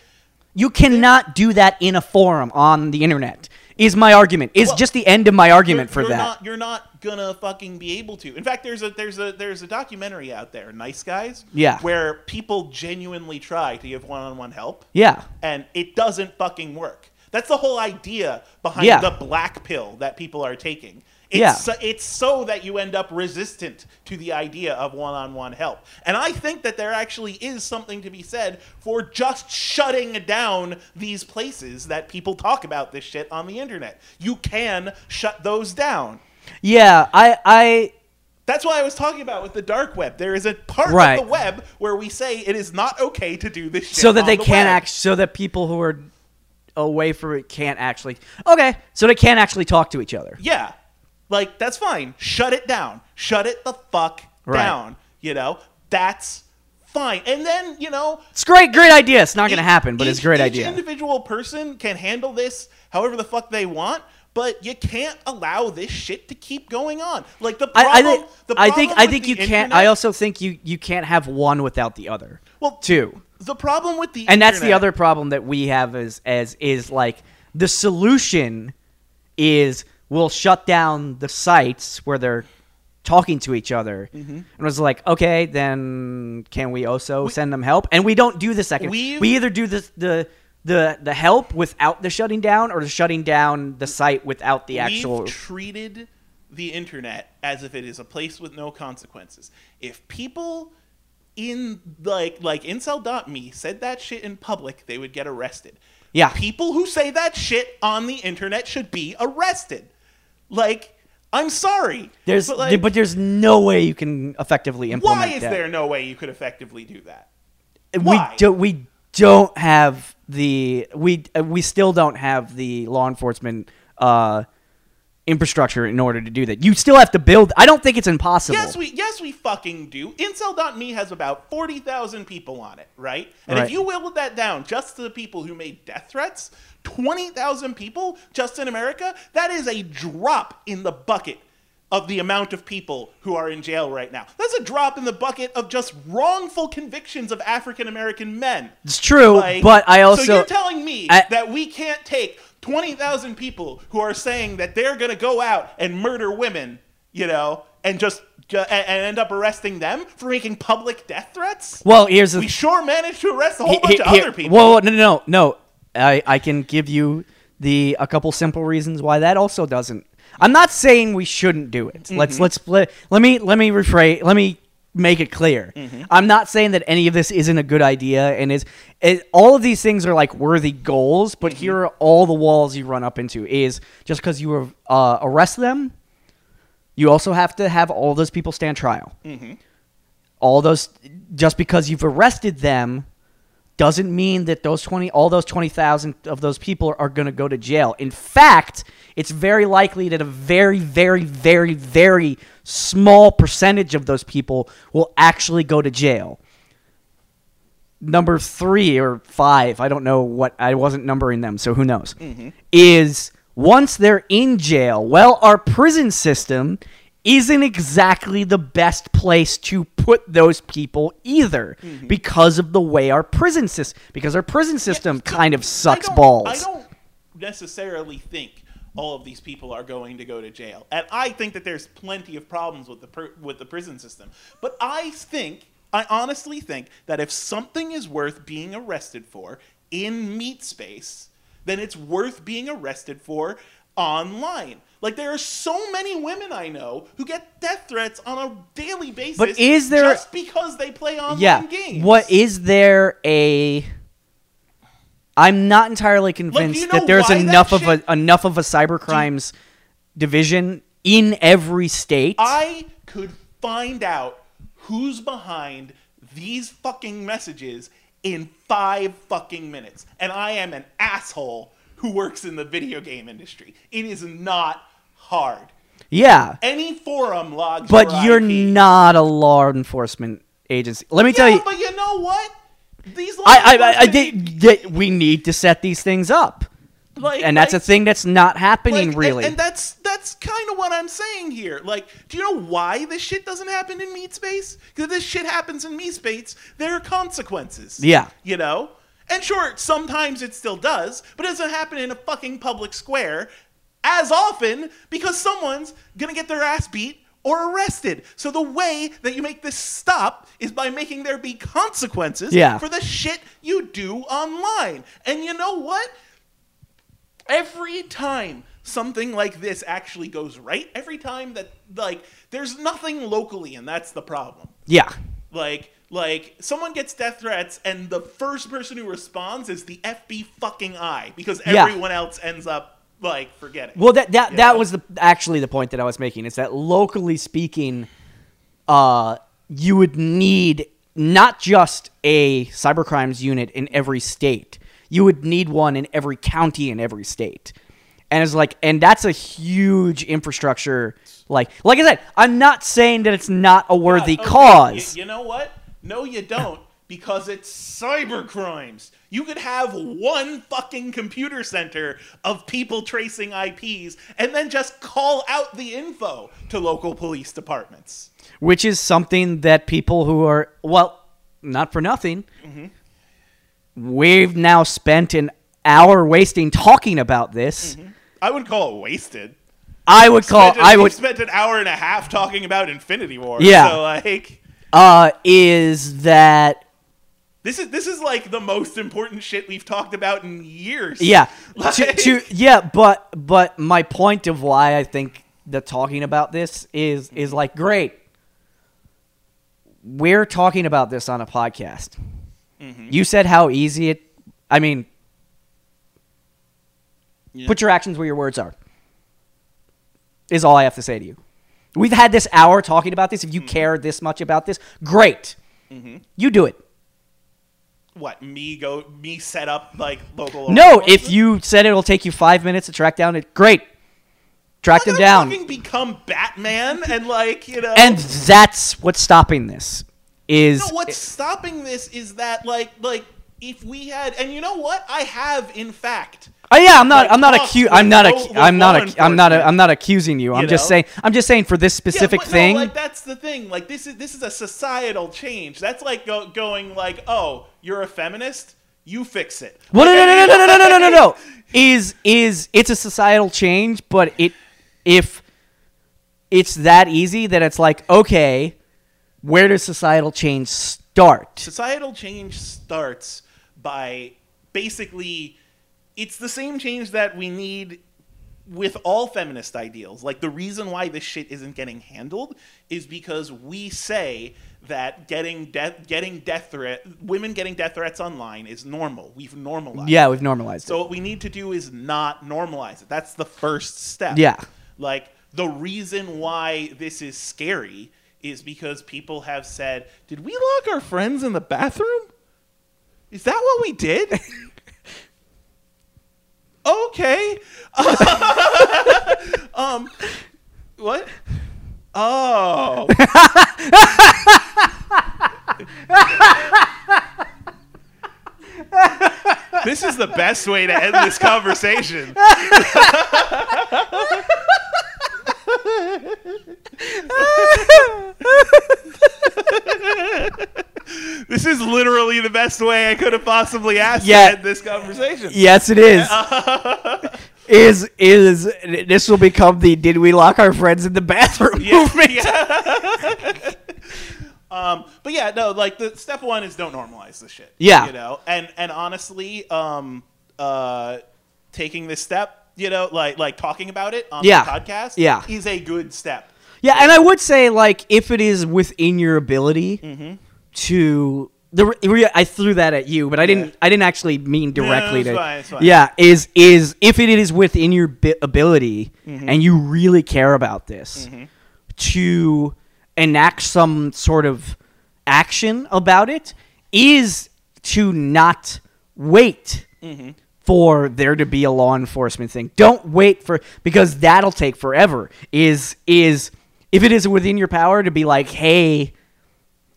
S1: you cannot do that in a forum on the internet. Is my argument. Is
S2: Well,
S1: just the end of my argument for
S2: you're
S1: that.
S2: Not, you're not gonna fucking be able to. In fact, there's a there's a there's a documentary out there, Nice Guys.
S1: Yeah.
S2: Where people genuinely try to give one-on-one help,
S1: yeah.
S2: and it doesn't fucking work. That's the whole idea behind
S1: Yeah.
S2: the black pill that people are taking. It's
S1: Yeah.
S2: so, it's so that you end up resistant to the idea of one-on-one help. And I think that there actually is something to be said for just shutting down these places that people talk about this shit on the internet. You can shut those down.
S1: Yeah, I I
S2: That's why I was talking about with the dark web. There is a part
S1: Right.
S2: of the web where we say it is not okay to do this shit
S1: so that
S2: on
S1: they
S2: the
S1: can't act so that people who are away from it can't actually Okay, so they can't actually talk to each other.
S2: Yeah. Like, that's fine. Shut it down. Shut it the fuck
S1: Right.
S2: down. You know? That's fine. And then, you know,
S1: It's great great idea. It's not going to happen, but it's a great
S2: each
S1: idea.
S2: individual person can handle this however the fuck they want, but you can't allow this shit to keep going on. Like the problem,
S1: I, I think
S2: the
S1: I think I think you can't I also think you you can't have one without the other.
S2: well,
S1: Two.
S2: The problem with the
S1: and that's the other problem that we have is as is like the solution is we'll shut down the sites where they're talking to each other
S2: Mm-hmm.
S1: and was like okay then can we also send them help and we don't do the second
S2: We've-
S1: either do the the the the help without the shutting down or the shutting down the site without the actual
S2: We've treated the internet as if it is a place with no consequences. If people in like like incel.me said that shit in public, they would get arrested.
S1: Yeah.
S2: People who say that shit on the internet should be arrested. Like, I'm sorry.
S1: there's
S2: but, like,
S1: but there's no way you can effectively implement
S2: why is
S1: that.
S2: there no way you could effectively do that?
S1: we
S2: Why?
S1: don't we don't have the we uh, we still don't have the law enforcement uh infrastructure in order to do that. You still have to build I don't think it's impossible.
S2: Yes, we yes we fucking do. Incel.me has about forty thousand people on it, right? And
S1: Right.
S2: if you whittled that down just to the people who made death threats, twenty thousand people just in America, that is a drop in the bucket of the amount of people who are in jail right now. That's a drop in the bucket of just wrongful convictions of African American men.
S1: it's true,
S2: Like,
S1: but I also
S2: so you're telling me
S1: I-
S2: that we can't take twenty thousand people who are saying that they're going to go out and murder women, you know, and just ju- and, end up arresting them for making public death threats?
S1: well, here's the
S2: we sure managed to arrest a whole
S1: he-
S2: bunch
S1: he-
S2: of
S1: here-
S2: other people.
S1: Whoa, whoa, no, no, no, no. I I can give you the a couple simple reasons why that also doesn't. I'm not saying we shouldn't do it.
S2: Mm-hmm.
S1: Let's let's let, let me let me rephrase. Let me make it clear.
S2: Mm-hmm.
S1: I'm not saying that any of this isn't a good idea and is it, all of these things are like worthy goals, but
S2: Mm-hmm.
S1: here are all the walls you run up into is just because you uh, arrest them, you also have to have all those people stand trial.
S2: Mm-hmm.
S1: All those just because you've arrested them doesn't mean that those 20 all those 20,000 of those people are, are going to go to jail. In fact, it's very likely that a very very very very small percentage of those people will actually go to jail. Number 3 or 5, I don't know what I wasn't numbering them, so who knows. Mm-hmm. Is once they're in jail, well our prison system isn't exactly the best place to put those people either mm-hmm. because of the way our prison system because our prison system
S2: so
S1: kind of sucks
S2: don't-
S1: balls.
S2: I don't necessarily think all of these people are going to go to jail, and I think that there's plenty of problems with the pr- with the prison system. But I think, I honestly think that if something is worth being arrested for in meat space, then it's worth being arrested for online. Like there are so many women I know who get death threats on a daily basis.
S1: But is there-
S2: just because they play online
S1: yeah.
S2: games?
S1: What is there a I'm not entirely convinced
S2: know
S1: that there's
S2: why that
S1: enough of
S2: shit-
S1: a enough of a cybercrimes division in every state.
S2: I could find out who's behind these fucking messages in five fucking minutes. And I am an asshole who works in the video game industry. It is not hard.
S1: Yeah,
S2: Any forum logs.
S1: but
S2: your
S1: you're
S2: IP.
S1: not a law enforcement agency. Let me tell
S2: Yeah,
S1: you,
S2: but you know what? These. law
S1: I, I, I, I they- they- we need to set these things up,
S2: like,
S1: and that's
S2: like,
S1: a thing that's not happening
S2: like, and-
S1: really.
S2: And, that's that's kind of what I'm saying here. Like, do you know why this shit doesn't happen in meat space? Because if this shit happens in meat space. There are consequences.
S1: Yeah.
S2: You know. And sure, sometimes it still does, but it doesn't happen in a fucking public square as often because someone's gonna get their ass beat or arrested. So the way that you make this stop is by making there be consequences
S1: Yeah.
S2: for the shit you do online. And you know what? every time something like this actually goes right, every time that like there's nothing locally and that's the problem.
S1: yeah,
S2: Like like someone gets death threats and the first person who responds is the FB fucking I because
S1: Yeah.
S2: everyone else ends up like forgetting.
S1: Well, that that that
S2: know?
S1: was the actually the point that I was making. Is that locally speaking, uh, you would need not just a cybercrimes unit in every state. You would need one in every county in every state. And it's like, and that's a huge infrastructure. Like, like I said, I'm not saying that it's not a worthy
S2: okay,
S1: cause.
S2: y- you know what? No, you don't, because it's cyber crimes. You could have one fucking computer center of people tracing IPs and then just call out the info to local police departments.
S1: which is something that people who are well not for nothing mm-hmm. we've now spent an hour wasting talking about this mm-hmm.
S2: I would call it wasted.
S1: i would call
S2: an-
S1: i would
S2: spent an hour and a half talking about Infinity War.
S1: Yeah.
S2: So like
S1: uh is that
S2: this is this is like the most important shit we've talked about in years.
S1: yeah
S2: Like-
S1: to, to yeah but but my point of why i think that talking about this is is like great we're talking about this on a podcast
S2: Mm-hmm.
S1: you said how easy it i mean
S2: Yeah.
S1: Put your actions where your words are. Is all I have to say to you. We've had this hour talking about this. If you mm-hmm. care this much about this, great. Mm-hmm. You do it.
S2: what me go me set up like local.
S1: No, if you said it'll take you five minutes to track down it, great. Track
S2: I'm
S1: them
S2: gonna
S1: down.
S2: Become Batman and like you know.
S1: And that's what's stopping this. Is
S2: no, what's stopping this is that like like if we had and you know what I have in fact.
S1: Oh yeah, I'm not.
S2: like,
S1: I'm not
S2: oh,
S1: acu-
S2: with
S1: I'm not.
S2: Oh,
S1: Ac- I'm not. Ac- I'm not.
S2: enforcement.
S1: I'm not accusing you. I'm
S2: You
S1: just saying. I'm just saying for this specific
S2: yeah, but
S1: thing.
S2: No, like that's the thing. Like this is this is a societal change. That's like go, going like, oh, you're a feminist. You fix it.
S1: Well, no,
S2: Like,
S1: no,
S2: I
S1: no, no, no, no, no, no, no, no. Is is it's a societal change, but it if it's that easy that it's like okay, where does societal change start?
S2: Societal change starts by basically it's the same change that we need with all feminist ideals. Like the reason why this shit isn't getting handled is because we say that getting death getting death threat women getting death threats online is normal. We've normalized.
S1: Yeah, we've normalized
S2: So
S1: it.
S2: what we need to do is not normalize it. That's the first step.
S1: Yeah.
S2: Like the reason why this is scary is because people have said, "Did we lock our friends in the bathroom? Is that what we did?" okay. um what? Oh. this is the best way to end this conversation. This is literally the best way I could have possibly asked
S1: Yeah.
S2: to end this conversation.
S1: Yes, it is. is is this will become the did we lock our friends in the bathroom
S2: Yeah,
S1: movement?
S2: yeah. um, but yeah, no, like the step one is don't normalize the shit.
S1: Yeah.
S2: you know, and and honestly, um, uh, taking this step, you know, like like talking about it on
S1: Yeah.
S2: the podcast,
S1: Yeah.
S2: is a good step.
S1: Yeah, and I would say like if it is within your ability
S2: Mm-hmm.
S1: To the re- I threw that at you, but I didn't.
S2: Yeah.
S1: I didn't actually mean directly
S2: it's
S1: to.
S2: fine, it's fine.
S1: Yeah, is is if it is within your bi- ability
S2: Mm-hmm.
S1: and you really care about this to enact some sort of action about it is to not wait
S2: Mm-hmm.
S1: for there to be a law enforcement thing. Don't wait for because that'll take forever. Is is if it is within your power to be like, hey,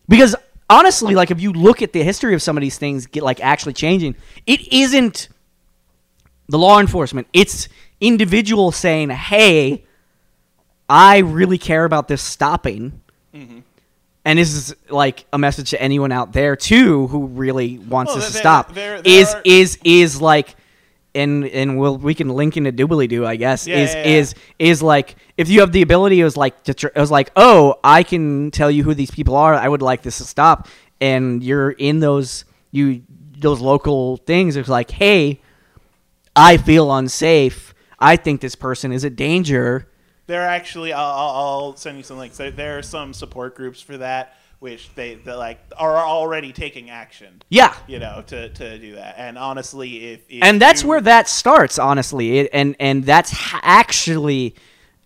S1: because honestly, like if you look at the history of some of these things get like actually changing, it isn't the law enforcement. It's individuals saying, hey, I really care about this stopping. Mm-hmm. And this is like a message to anyone out there too who really wants this to stop.
S2: there- there
S1: is
S2: are-
S1: is is like and and we'll we can link into doobly doo I guess
S2: Yeah,
S1: is
S2: yeah, yeah.
S1: is is like if you have the ability it was like to tr- it was like oh I can tell you who these people are I would like this to stop and you're in those you those local things it's like hey I feel unsafe I think this person is a danger
S2: There are actually, I'll, I'll send you some links. There are some support groups for that, which they, like are already taking action.
S1: yeah
S2: You know, to, to do that. And honestly, if, if
S1: and that's
S2: you-
S1: where that starts honestly it, and and that's ha- actually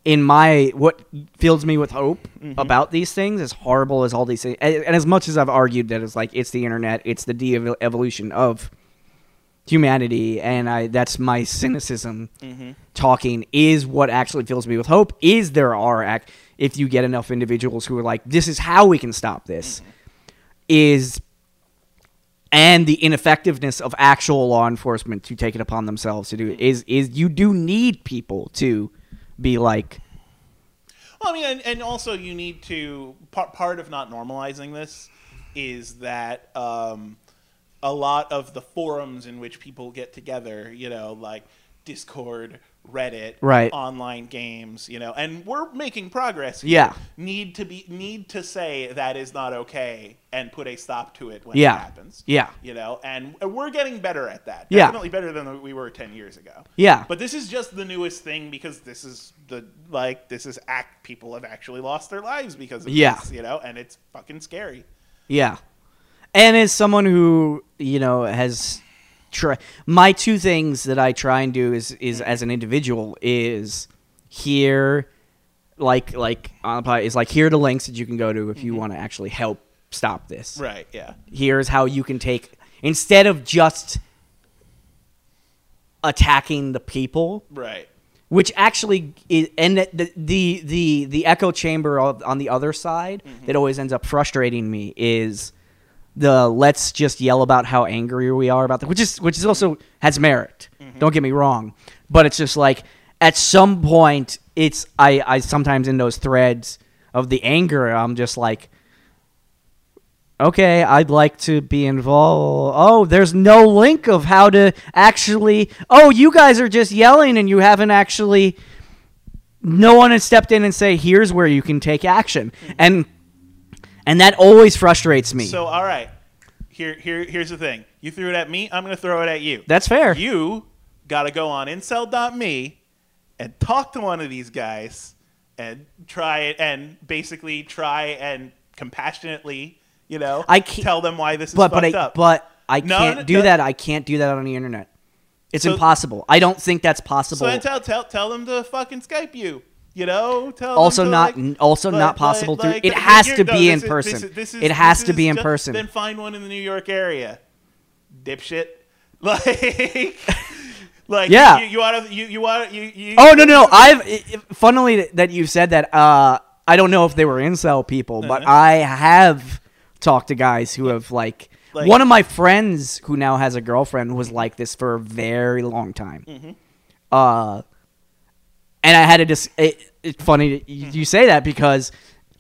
S1: in my what fills me with hope
S2: Mm-hmm.
S1: about these things as horrible as all these things and, and as much as i've argued that it's like it's the internet it's the de-evolution of humanity and i that's my cynicism
S2: Mm-hmm.
S1: talking is what actually fills me with hope is there are act if you get enough individuals who are like this is how we can stop this
S2: Mm-hmm.
S1: is and the ineffectiveness of actual law enforcement to take it upon themselves to do it is is you do need people to be like
S2: Well, I mean, and, and also you need to part part of not normalizing this is that um, a lot of the forums in which people get together, you know, like Discord, Reddit,
S1: Right.
S2: online games, you know, and we're making progress. here,
S1: Yeah.
S2: need to be need to say that is not okay and put a stop to it when
S1: Yeah.
S2: it happens.
S1: Yeah.
S2: you know, and we're getting better at that.
S1: Yeah.
S2: definitely better than we were ten years ago.
S1: Yeah.
S2: But this is just the newest thing because this is the like this is act people have actually lost their lives because of
S1: Yeah.
S2: this, you know, and it's fucking scary.
S1: Yeah. And as someone who, you know, has try my two things that I try and do is is mm. as an individual is here like like on the pod- is like here are the links that you can go to if you mm-hmm. want to actually help stop this.
S2: Right, yeah.
S1: Here's how you can take instead of just attacking the people
S2: Right.
S1: which actually is, and the the the the, echo chamber of, on the other side mm-hmm. that always ends up frustrating me is the let's just yell about how angry we are about that which is which is also has merit mm-hmm. don't get me wrong but it's just like at some point it's i i sometimes in those threads of the anger i'm just like okay, I'd like to be involved. Oh, there's no link of how to actually. Oh, you guys are just yelling and you haven't actually. No one has stepped in and say, "Here's where you can take action," mm-hmm. and and that always frustrates me.
S2: So all right. Here here here's the thing. You threw it at me, I'm gonna throw it at you.
S1: That's fair.
S2: You gotta go on incel.me and talk to one of these guys and try it and basically try and compassionately, you know,
S1: I can't-
S2: tell them why this is
S1: but but
S2: fucked
S1: I,
S2: up.
S1: but I
S2: No,
S1: can't
S2: no,
S1: do
S2: no.
S1: that. I can't do that on the internet. It's
S2: So-
S1: impossible. I don't think that's possible.
S2: So tell tell tell them to fucking Skype you. You know, tell
S1: Also not-
S2: like-
S1: also
S2: like-
S1: not possible
S2: like-
S1: through- it has to be in person.
S2: is- this is-
S1: It has to be in person.
S2: Then find one in the New York area, dipshit. Like, like
S1: Yeah.
S2: you, you want to you you want you, you
S1: Oh no no no! I've funnily that you've said that. Uh, I don't know if they were incel people, but
S2: Uh-huh.
S1: I have talked to guys who have like,
S2: Like-
S1: one of my friends who now has a girlfriend was like this for a very long time.
S2: Mm-hmm.
S1: Uh, and I had to just. It, it's funny you, you say that because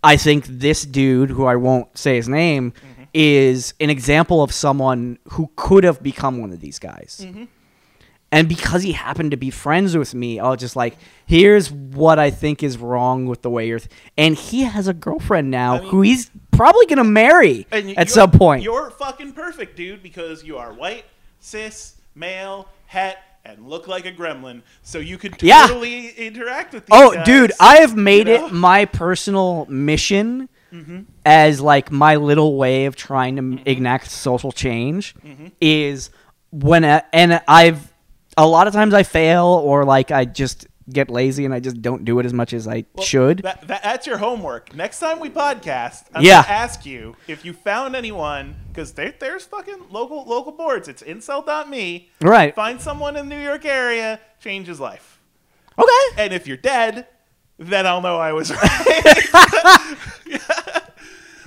S1: I think this dude, who I won't say his name,
S2: Mm-hmm.
S1: is an example of someone who could have become one of these guys.
S2: Mm-hmm.
S1: And because he happened to be friends with me, I was just like, here's what I think is wrong with the way you're. Th-. And he has a girlfriend now
S2: I mean-
S1: who he's probably going to marry at some point.
S2: You're fucking perfect, dude, because you are white, cis, male, het, and look like a gremlin. So you could
S1: Yeah.
S2: totally interact with these
S1: Oh,
S2: guys,
S1: dude, I have made
S2: you know?
S1: it my personal mission
S2: Mm-hmm.
S1: as like my little way of trying to enact social change
S2: Mm-hmm.
S1: is when and I've a lot of times I fail or like I just get lazy and I just don't do it as much as I should.
S2: That, that, that's your homework. Next time we podcast, I'm
S1: Yeah.
S2: gonna ask you if you found anyone because there, there's fucking local local boards. It's incel.me.
S1: Right.
S2: Find someone in the New York area, change his life.
S1: Okay.
S2: And if you're dead, then I'll know I was right.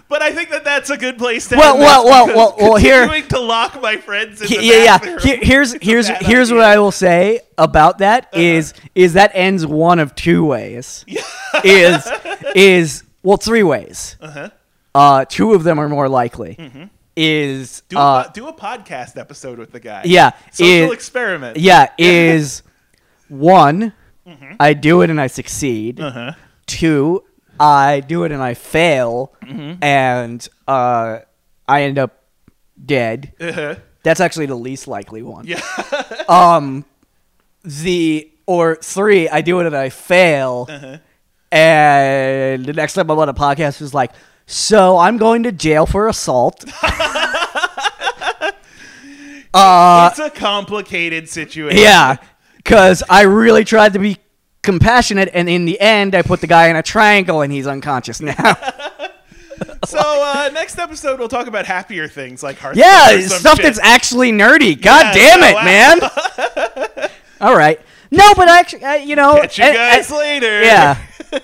S2: but I think that that's a good place to
S1: Well,
S2: end
S1: well, well, well, well, here-
S2: to lock my friends in the
S1: yeah, yeah. Here- here's here's here's what. I will say about that is is that ends one of two ways. is is well three ways.
S2: Uh-huh.
S1: Uh, two of them are more likely. Mm-hmm is
S2: Do,
S1: uh,
S2: a, do a podcast episode with the guy.
S1: yeah,
S2: Social
S1: is-
S2: experiment.
S1: yeah is one. I do it and I succeed.
S2: Uh-huh.
S1: Two, I do it and I fail, and uh, I end up dead.
S2: Uh-huh.
S1: That's actually the least likely one.
S2: Yeah.
S1: Um, the or three, I do it and I fail,
S2: Uh-huh.
S1: and the next time I'm on a podcast is like, so I'm going to jail for assault. uh,
S2: it's a complicated situation.
S1: yeah, because I really tried to be compassionate, and in the end, I put the guy in a triangle, and he's unconscious now.
S2: So uh, next episode we'll talk about happier things like Hearthstone.
S1: yeah, stuff
S2: shit.
S1: that's actually nerdy. God
S2: Yeah,
S1: damn it,
S2: wow.
S1: man! All right, no, but actually, uh, you know,
S2: Catch you
S1: and-
S2: guys
S1: and-
S2: later.
S1: Yeah.